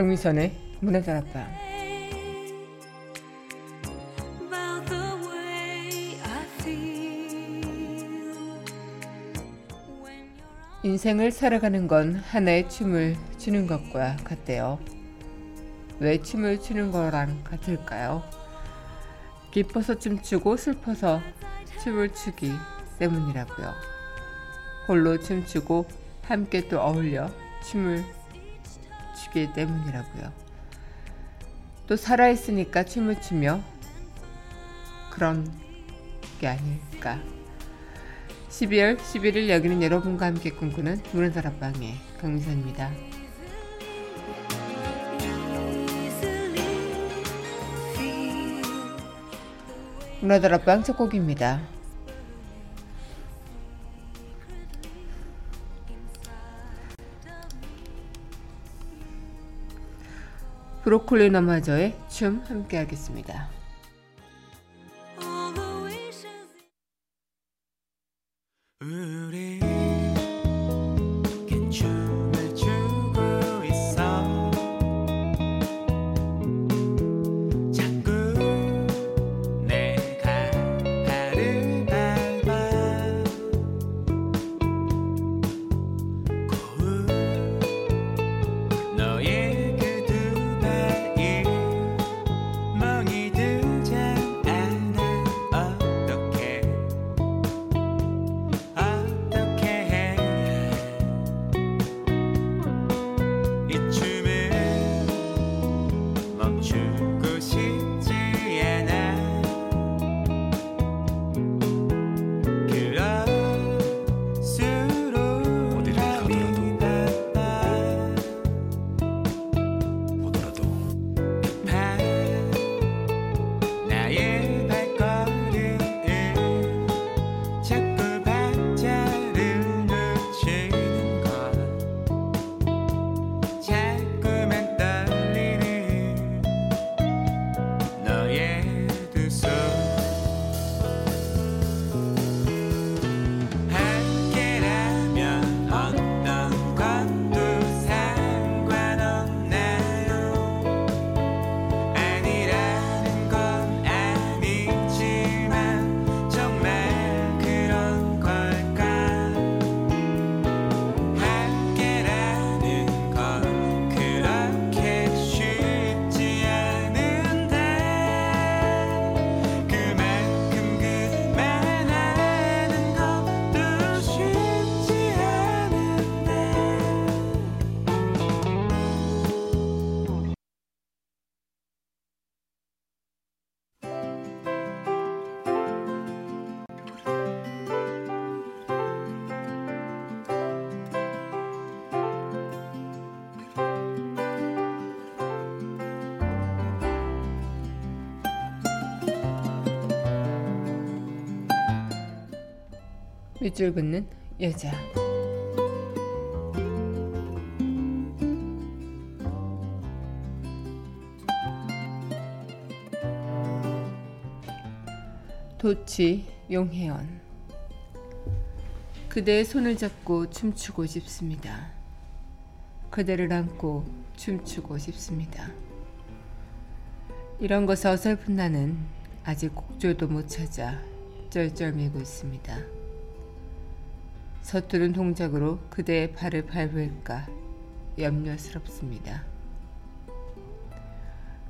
강민선의 문화 다락방 when you're 인생을 살아가는 건 하나의 춤을 추는 것과 같대요. 왜 춤을 추는 거랑 같을까요? 기뻐서 춤추고 슬퍼서 춤을 추기 때문이라고요. 홀로 춤추고 함께 또 어울려 춤을 추기 때문이라고요. 또 살아있으니까 춤을 추며 그런 게 아닐까. 12월 11일 여기는 여러분과 함께 꿈꾸는 문화다락방의 강민선입니다. easily feel 문화다락방 첫 곡입니다. 브로콜리 너마저의 춤 함께 하겠습니다. 밑줄 긋는 여자 도치 용혜원 그대의 손을 잡고 춤추고 싶습니다. 그대를 안고 춤추고 싶습니다. 이런 것에 어설픈 나는 아직 곡조도 못 찾아 쩔쩔매고 있습니다. 서투른 동작으로 그대의 발을 밟을까 염려스럽습니다.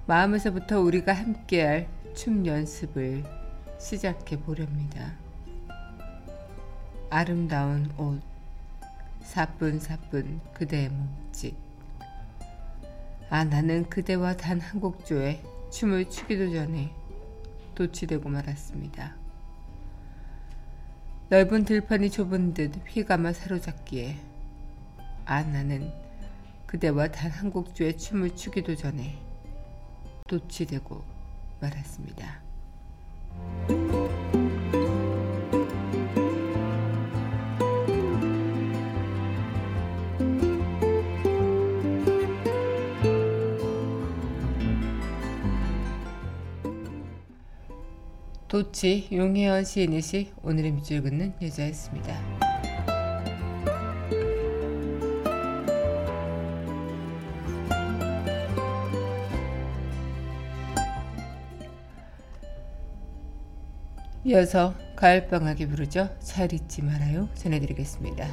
마음에서부터 우리가 함께할 춤 연습을 시작해 보렵니다. 아름다운 옷, 사뿐사뿐 그대의 몸짓. 아, 나는 그대와 단 한 곡조에 춤을 추기도 전에 도취되고 말았습니다. 넓은 들판이 좁은 듯 휘감아 사로잡기에 아 나는 그대와 단 한 곡조의 춤을 추기도 전에 도취되고 말았습니다. 도치 용혜원 시인의 시 오늘의 밑줄 긋는 여자였습니다. 이어서 가을방학이 부르죠. 잘 잊지 말아요 전해드리겠습니다.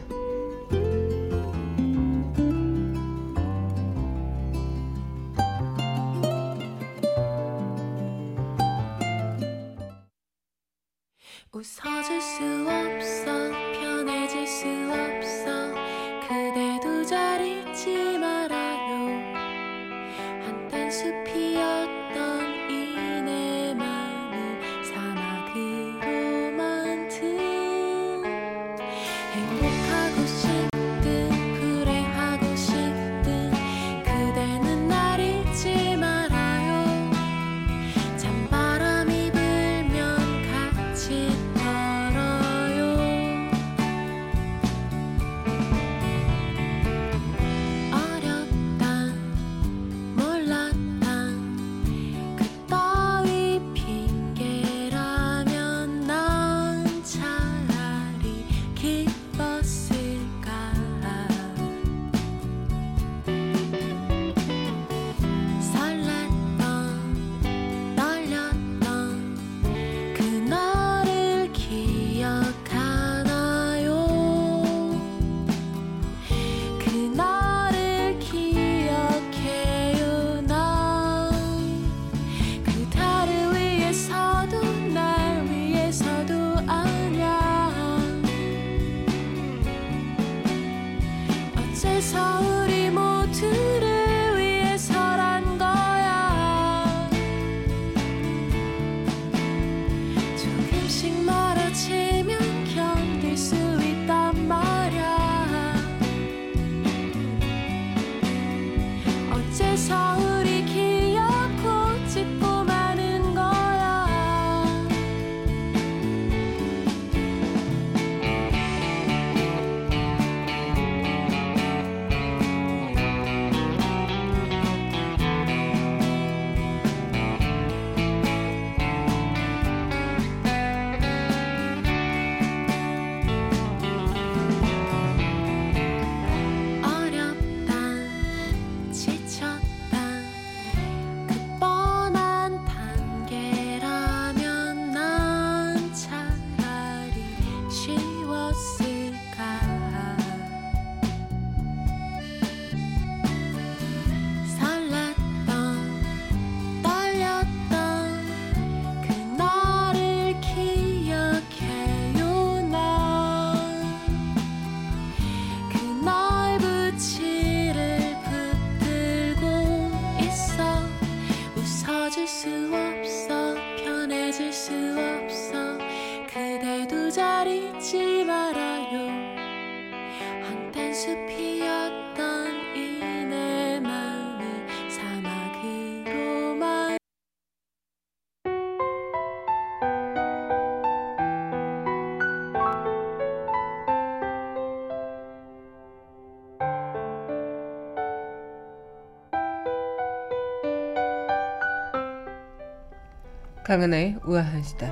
강은하의 우아한 시다.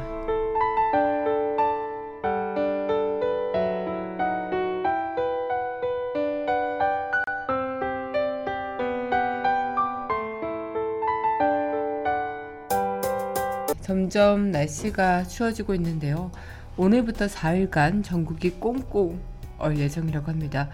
점점 날씨가 추워지고 있는데요. 오늘부터 4일간 전국이 꽁꽁 얼 예정이라고 합니다.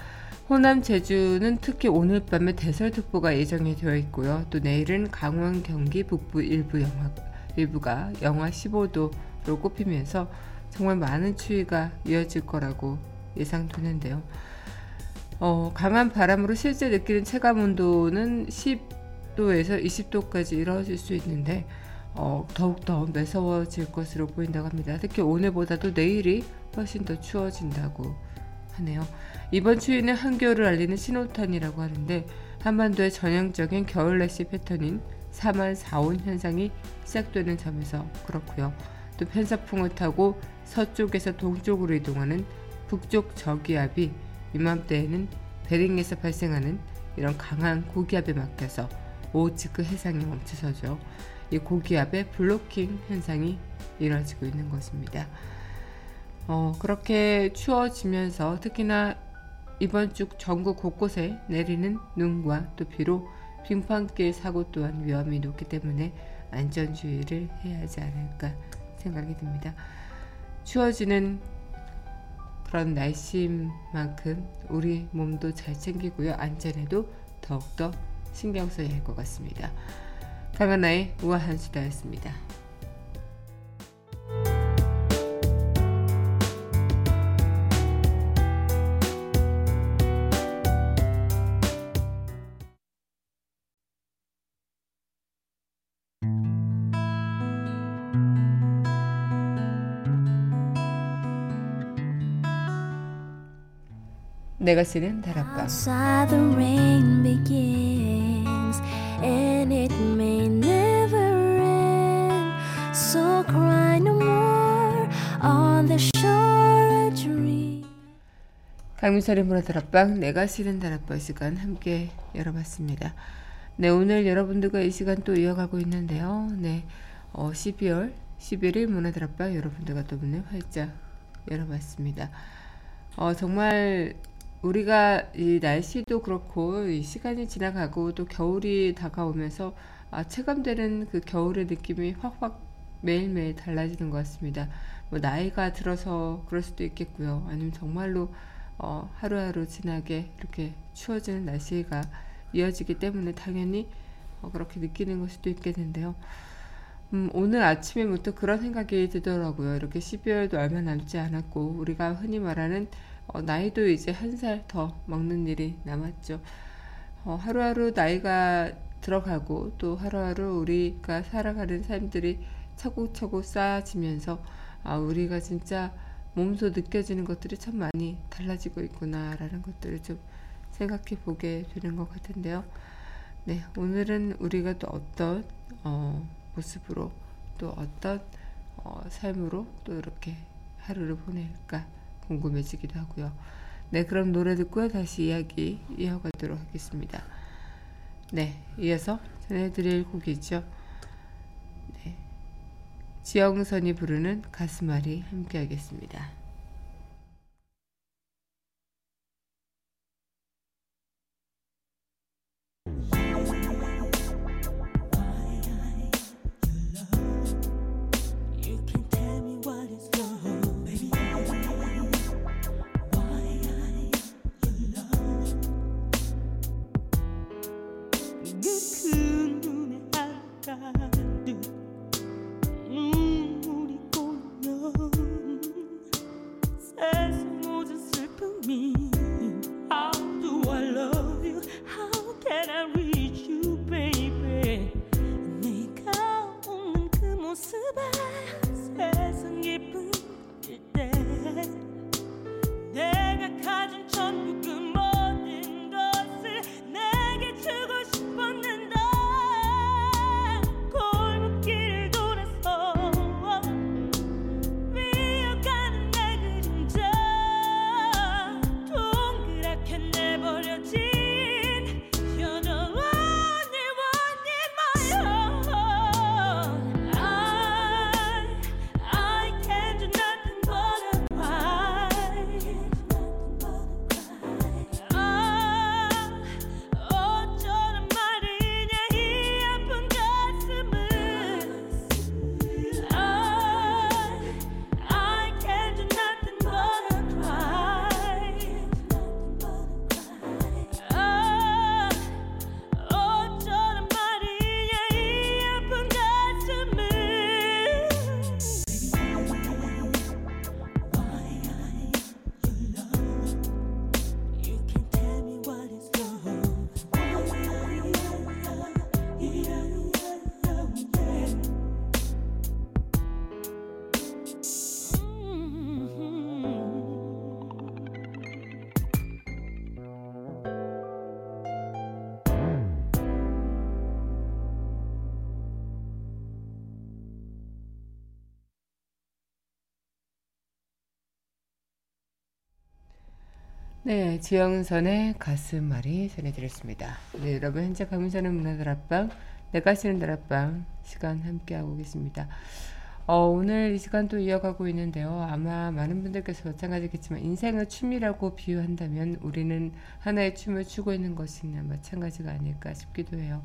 호남 제주는 특히 오늘 밤에 대설특보가 예정이 되어 있고요. 또 내일은 강원 경기 북부 일부 영하, 일부가 영하 15도로 꼽히면서 정말 많은 추위가 이어질 거라고 예상되는데요. 어, 강한 바람으로 실제 느끼는 체감 온도는 10도에서 20도까지 이뤄질 수 있는데 어, 더욱더 매서워질 것으로 보인다고 합니다. 특히 오늘보다도 내일이 훨씬 더 추워진다고 하네요. 이번 추위는 한겨울을 알리는 신호탄이라고 하는데 한반도의 전형적인 겨울 날씨 패턴인 3월 4온 현상이 시작되는 점에서 그렇고요. 또 편서풍을 타고 서쪽에서 동쪽으로 이동하는 북쪽 저기압이 이맘때에는 베링에서 발생하는 이런 강한 고기압에 막혀서 오호츠크 해상에 멈춰서죠. 이 고기압의 블로킹 현상이 이루어지고 있는 것입니다. 어, 그렇게 추워지면서 특히나 이번 주 전국 곳곳에 내리는 눈과 또 비로 빙판길 사고 또한 위험이 높기 때문에 안전주의를 해야 하지 않을까 생각이 듭니다. 추워지는 그런 날씨만큼 우리 몸도 잘 챙기고요. 안전에도 더욱더 신경 써야 할 것 같습니다. 강한나의 우아한 수다였습니다. 내가 쓰는 다락방 dream. 강민철의 문화 다락방 내가 쓰는 다락방 시간 함께 열어봤습니다. 네 오늘 여러분들과 이 시간 또 이어가고 있는데요. 네 어, 12월 11일 문화 다락방 여러분들과 또 문을 활짝 열어봤습니다. 어, 정말 우리가 이 날씨도 그렇고 이 시간이 지나가고 또 겨울이 다가오면서 아, 체감되는 그 겨울의 느낌이 확확 매일매일 달라지는 것 같습니다. 뭐 나이가 들어서 그럴 수도 있겠고요. 아니면 정말로 어, 하루하루 지나게 이렇게 추워지는 날씨가 이어지기 때문에 당연히 어, 그렇게 느끼는 걸 수도 있겠는데요. 음, 오늘 아침에부터 그런 생각이 들더라고요. 이렇게 12월도 얼마 남지 않았고 우리가 흔히 말하는 어, 나이도 이제 한 살 더 먹는 일이 남았죠. 어, 하루하루 나이가 들어가고 또 하루하루 우리가 살아가는 삶들이 차곡차곡 쌓아지면서 아, 우리가 진짜 몸소 느껴지는 것들이 참 많이 달라지고 있구나라는 것들을 좀 생각해 보게 되는 것 같은데요. 네, 오늘은 우리가 또 어떤 어, 모습으로 또 어떤 어, 삶으로 또 이렇게 하루를 보낼까 궁금해지기도 하고요. 네, 그럼 노래 듣고요. 다시 이야기 이어가도록 하겠습니다. 네, 이어서 전해드릴 곡이죠. 네, 지영선이 부르는 가슴앓이 함께 하겠습니다. 네, 지영선의 가슴말이 전해드렸습니다. 네, 여러분 현재 강민선의 문화다락방, 내가 쓰는 다락방 시간 함께하고 계십니다. 어, 오늘 이 시간 또 이어가고 있는데요. 아마 많은 분들께서 마찬가지겠지만 인생을 춤이라고 비유한다면 우리는 하나의 춤을 추고 있는 것이나 마찬가지가 아닐까 싶기도 해요.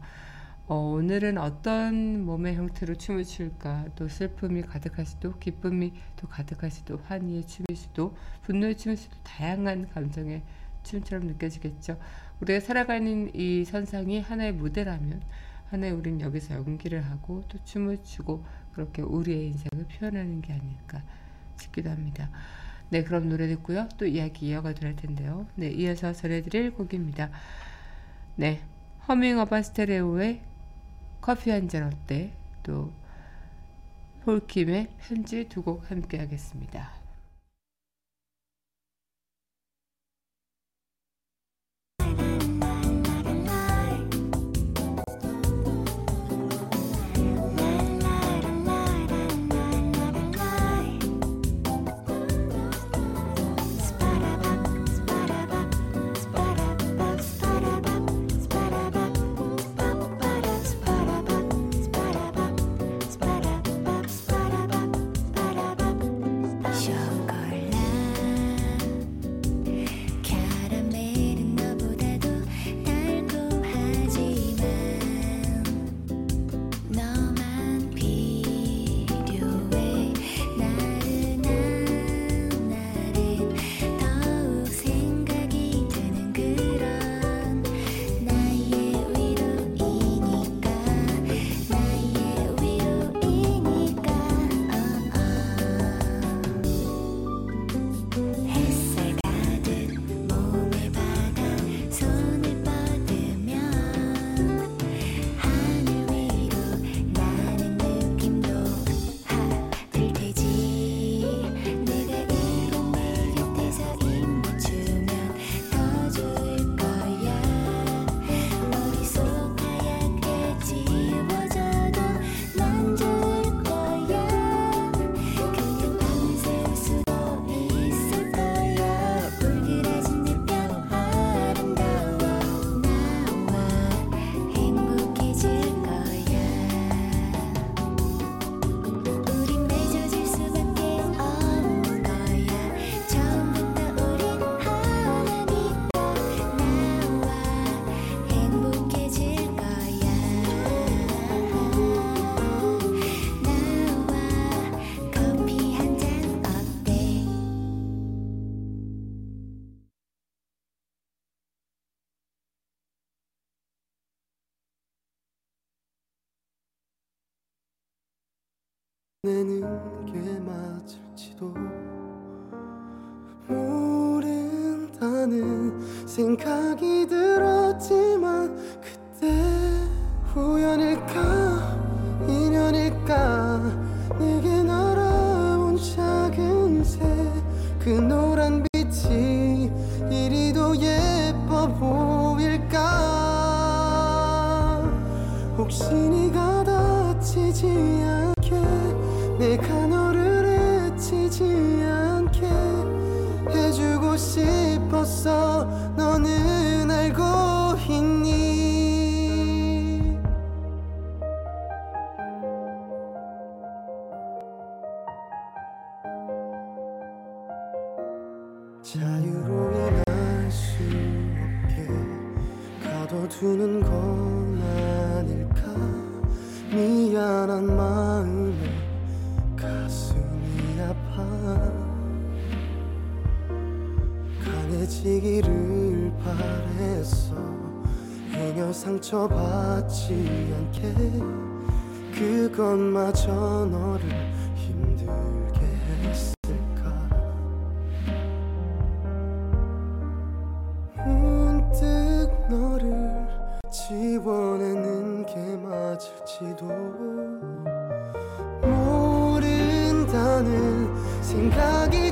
어, 오늘은 어떤 몸의 형태로 춤을 출까? 또 슬픔이 가득할 수도, 기쁨이 또 가득할 수도, 환희의 춤일 수도, 분노의 춤일 수도 다양한 감정의 춤처럼 느껴지겠죠. 우리가 살아가는 이 선상이 하나의 무대라면, 하나의 우린 여기서 연기를 하고 또 춤을 추고 그렇게 우리의 인생을 표현하는 게 아닐까 싶기도 합니다. 네, 그럼 노래 듣고요. 또 이야기 이어가도록 할 텐데요. 네, 이어서 전해드릴 곡입니다. 네, 허밍 어반 스테레오의 커피 한 잔 어때? 또 폴킴의 편지 두 곡 함께 하겠습니다. 내는 게 맞을지도 모른다는 생각이 들었지만 그때 우연일까 인연일까 내게 날아온 작은 새그 노란 건 아닐까? 미안한 마음에 가슴이 아파. 강해지기를 바랬어 행여 상처받지 않게. 그것마저 너를 맞을지도 모른다는 생각이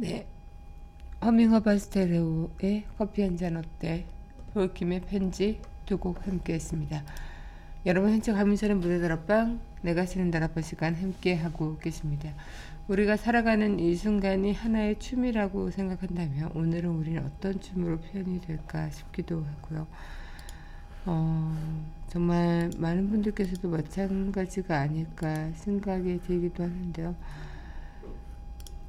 네. 허밍어바 스테레오의 커피 한 잔 어때? 볼킴의 편지 두 곡 함께 했습니다. 여러분 현재 가민선의 무대 다락방 내가 쓰는 다락방 시간 함께 하고 계십니다. 우리가 살아가는 이 순간이 하나의 춤이라고 생각한다면 오늘은 우리는 어떤 춤으로 표현이 될까 싶기도 하고요. 어, 정말 많은 분들께서도 마찬가지가 아닐까 생각이 들기도 하는데요.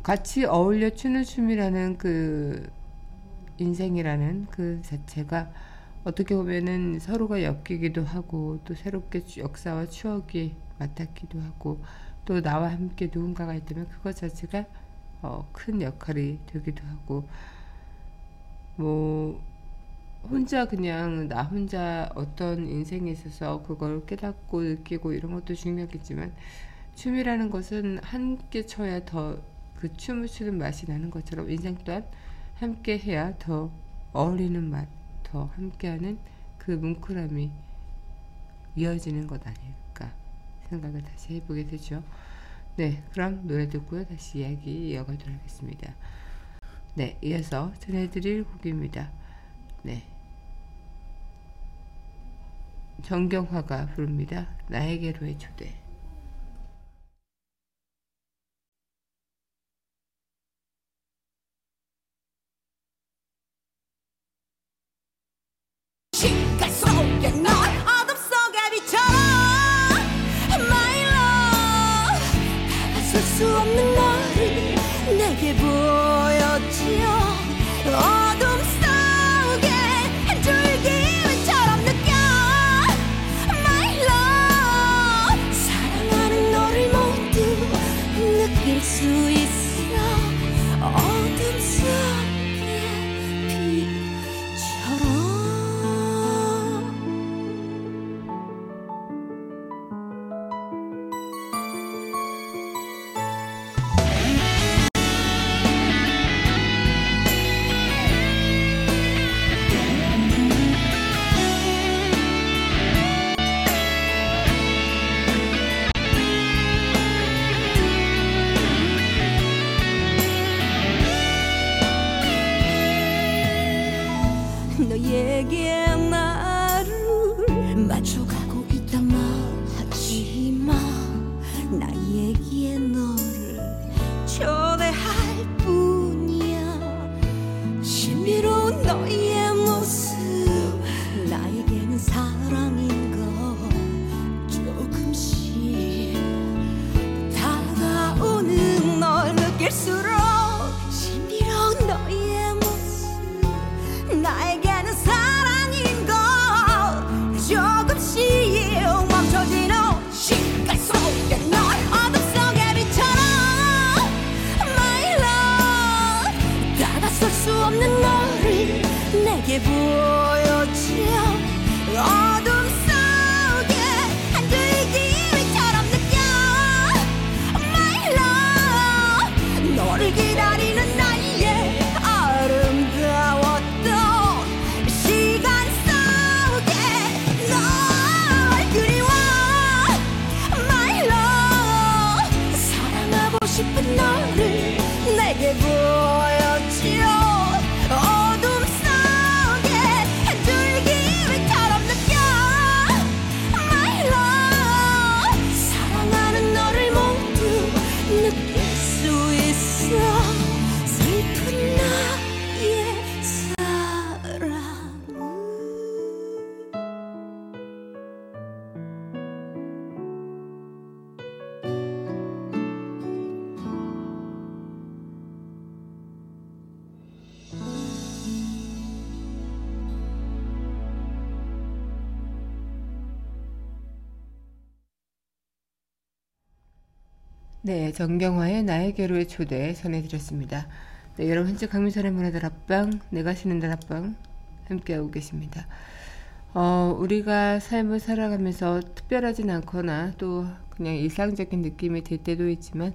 같이 어울려 추는 춤이라는 그 인생이라는 그 자체가 어떻게 보면은 서로가 엮이기도 하고 또 새롭게 추- 역사와 추억이 맞닿기도 하고 또 나와 함께 누군가가 있다면 그것 자체가 어, 큰 역할이 되기도 하고. 뭐 혼자 그냥 나 혼자 어떤 인생에 있어서 그걸 깨닫고 느끼고 이런 것도 중요하겠지만 춤이라는 것은 함께 춰야 더 그 춤을 추는 맛이 나는 것처럼 인생 또한 함께 해야 더 어울리는 맛, 더 함께하는 그 뭉클함이 이어지는 것 아닐까 생각을 다시 해보게 되죠. 네, 그럼 노래 듣고요. 다시 이야기 이어가도록 하겠습니다. 네, 이어서 전해드릴 곡입니다. 네. 정경화가 부릅니다. 나에게로의 초대. 네, 정경화의 나에게로의 초대 전해드렸습니다. 네, 여러분 현재 강민선의 문화들 앞방, 내가 쉬는 날 앞방 함께하고 계십니다. 어, 우리가 삶을 살아가면서 특별하진 않거나 또 그냥 일상적인 느낌이 들 때도 있지만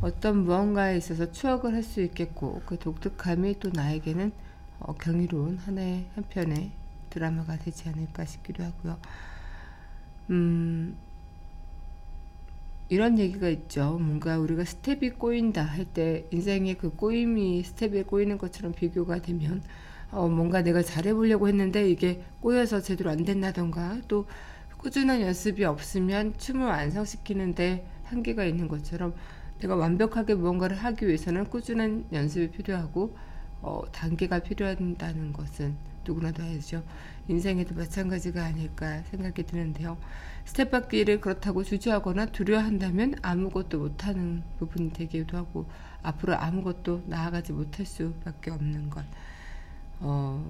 어떤 무언가에 있어서 추억을 할 수 있겠고 그 독특함이 또 나에게는 어, 경이로운 하나의 한편의 드라마가 되지 않을까 싶기도 하고요. 음, 이런 얘기가 있죠. 뭔가 우리가 스텝이 꼬인다 할 때 인생의 그 꼬임이 스텝에 꼬이는 것처럼 비교가 되면 어, 뭔가 내가 잘해보려고 했는데 이게 꼬여서 제대로 안 된다던가 또 꾸준한 연습이 없으면 춤을 완성시키는데 한계가 있는 것처럼 내가 완벽하게 무언가를 하기 위해서는 꾸준한 연습이 필요하고 어, 단계가 필요하다는 것은 누구나 다 알죠. 인생에도 마찬가지가 아닐까 생각이 드는데요. 스텝 밟기를 그렇다고 주저하거나 두려워한다면 아무것도 못하는 부분이 되기도 하고 앞으로 아무것도 나아가지 못할 수밖에 없는 것. 어,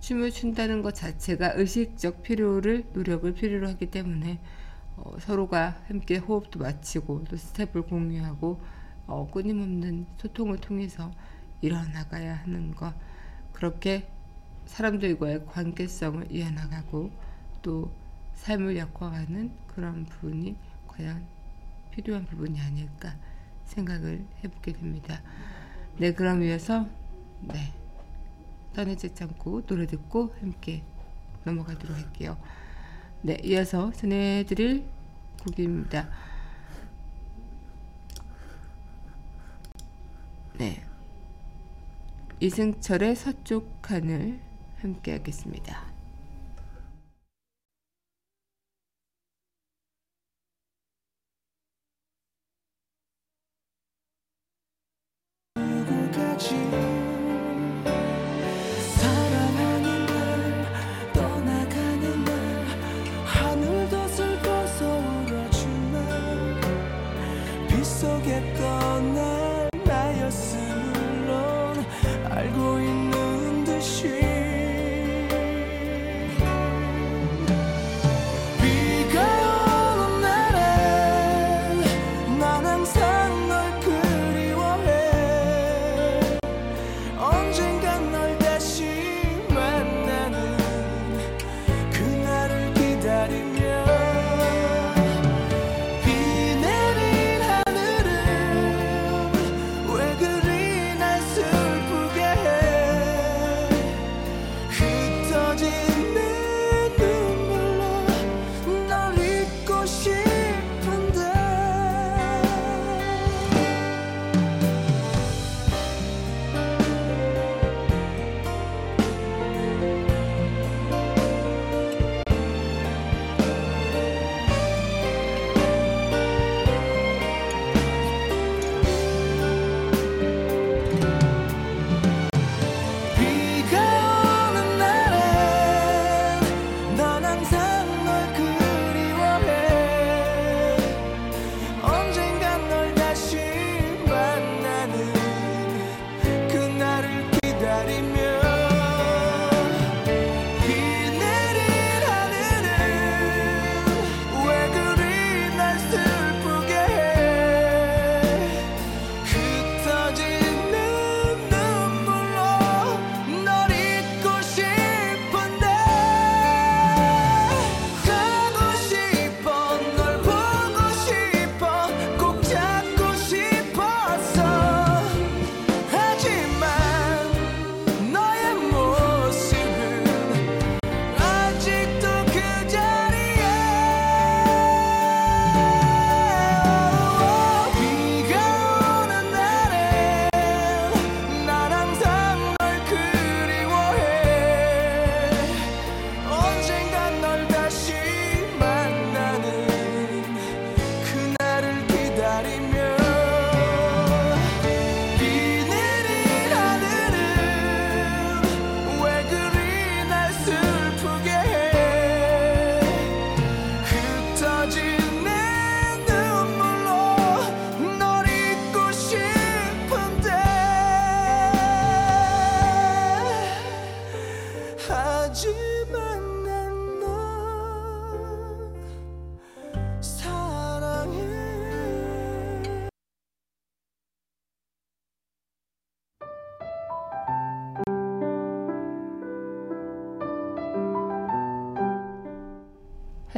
춤을 춘다는 것 자체가 의식적 필요를 노력을 필요로 하기 때문에 어, 서로가 함께 호흡도 맞추고 또 스텝을 공유하고 어, 끊임없는 소통을 통해서 일어나가야 하는 것 그렇게 사람들과의 관계성을 이어나가고 또 삶을 엮어가는 그런 부분이 과연 필요한 부분이 아닐까 생각을 해보게 됩니다. 네, 그럼 이어서 네 떠내지 않고 노래 듣고 함께 넘어가도록 할게요. 네, 이어서 전해드릴 곡입니다. 네, 이승철의 서쪽 하늘 함께 하겠습니다. 누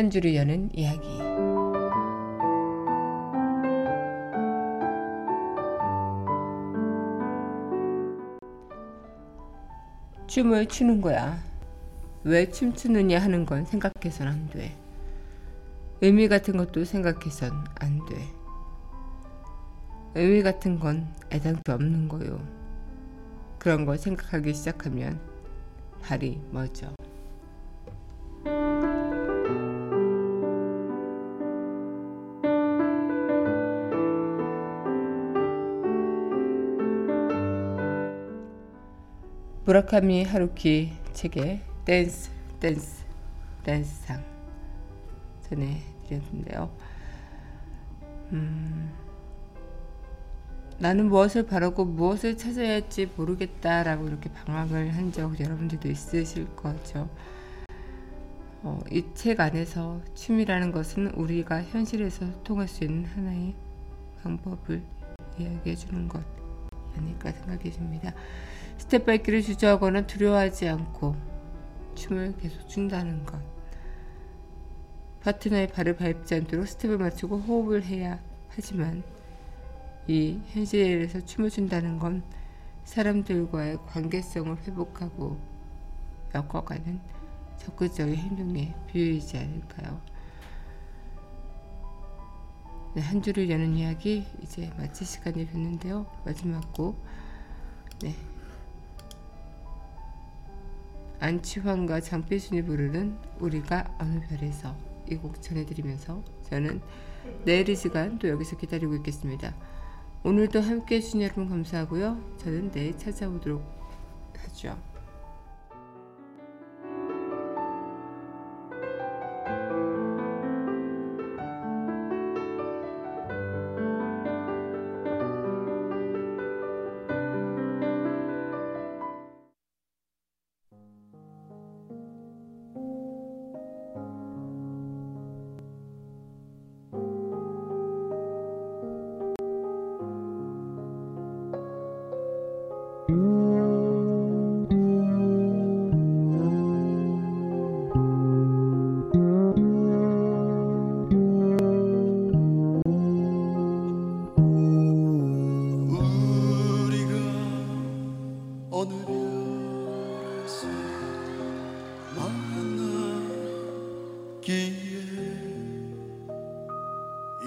한 줄을 여는 이야기. 춤을 추는 거야. 왜 춤추느냐 하는 건 생각해서는 안 돼. 의미 같은 것도 생각해선 안 돼. 의미 같은 건 애당초 없는 거요. 그런 걸 생각하기 시작하면 발이 멎어. 무라카미 하루키 책의 댄스 댄스 댄스상 전해드렸는데요. 음, 나는 무엇을 바라고 무엇을 찾아야 할지 모르겠다라고 이렇게 방황을 한 적 여러분들도 있으실 거죠. 어, 이책 안에서 춤이라는 것은 우리가 현실에서 소통할 수 있는 하나의 방법을 이야기해 주는 것 아닐까 생각이 듭니다. 스텝 밟기를 주저하거나 두려워하지 않고 춤을 계속 춘다는 것. 파트너의 발을 밟지 않도록 스텝을 맞추고 호흡을 해야 하지만 이 현실에서 춤을 춘다는 건 사람들과의 관계성을 회복하고 엮어가는 적극적인 행동에 비유이지 않을까요? 네, 한 줄을 여는 이야기 이제 마칠 시간이 됐는데요. 마지막 곡 네. 안치환과 장필순이 부르는 우리가 어느 별에서 이 곡 전해드리면서 저는 내일 이 시간 또 여기서 기다리고 있겠습니다. 오늘도 함께 해주신 여러분 감사하고요. 저는 내일 찾아오도록 하죠.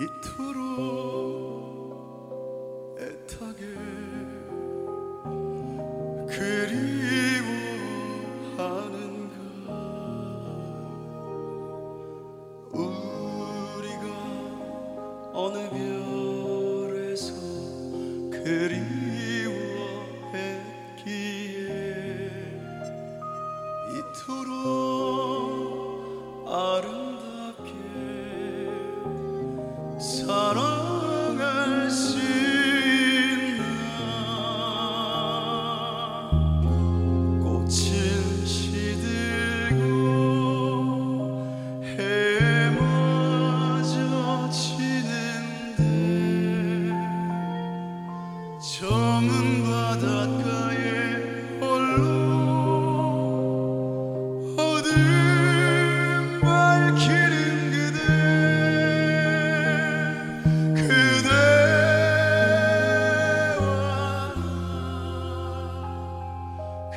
이토록 애타게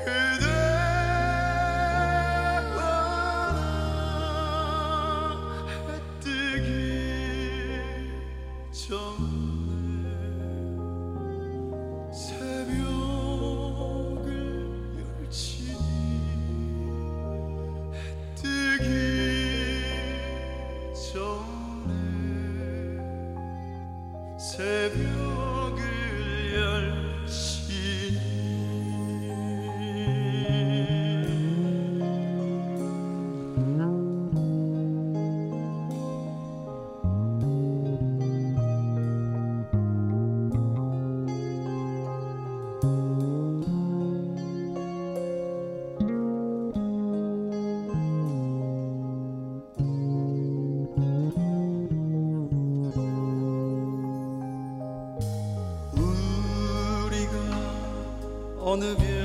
나 우리가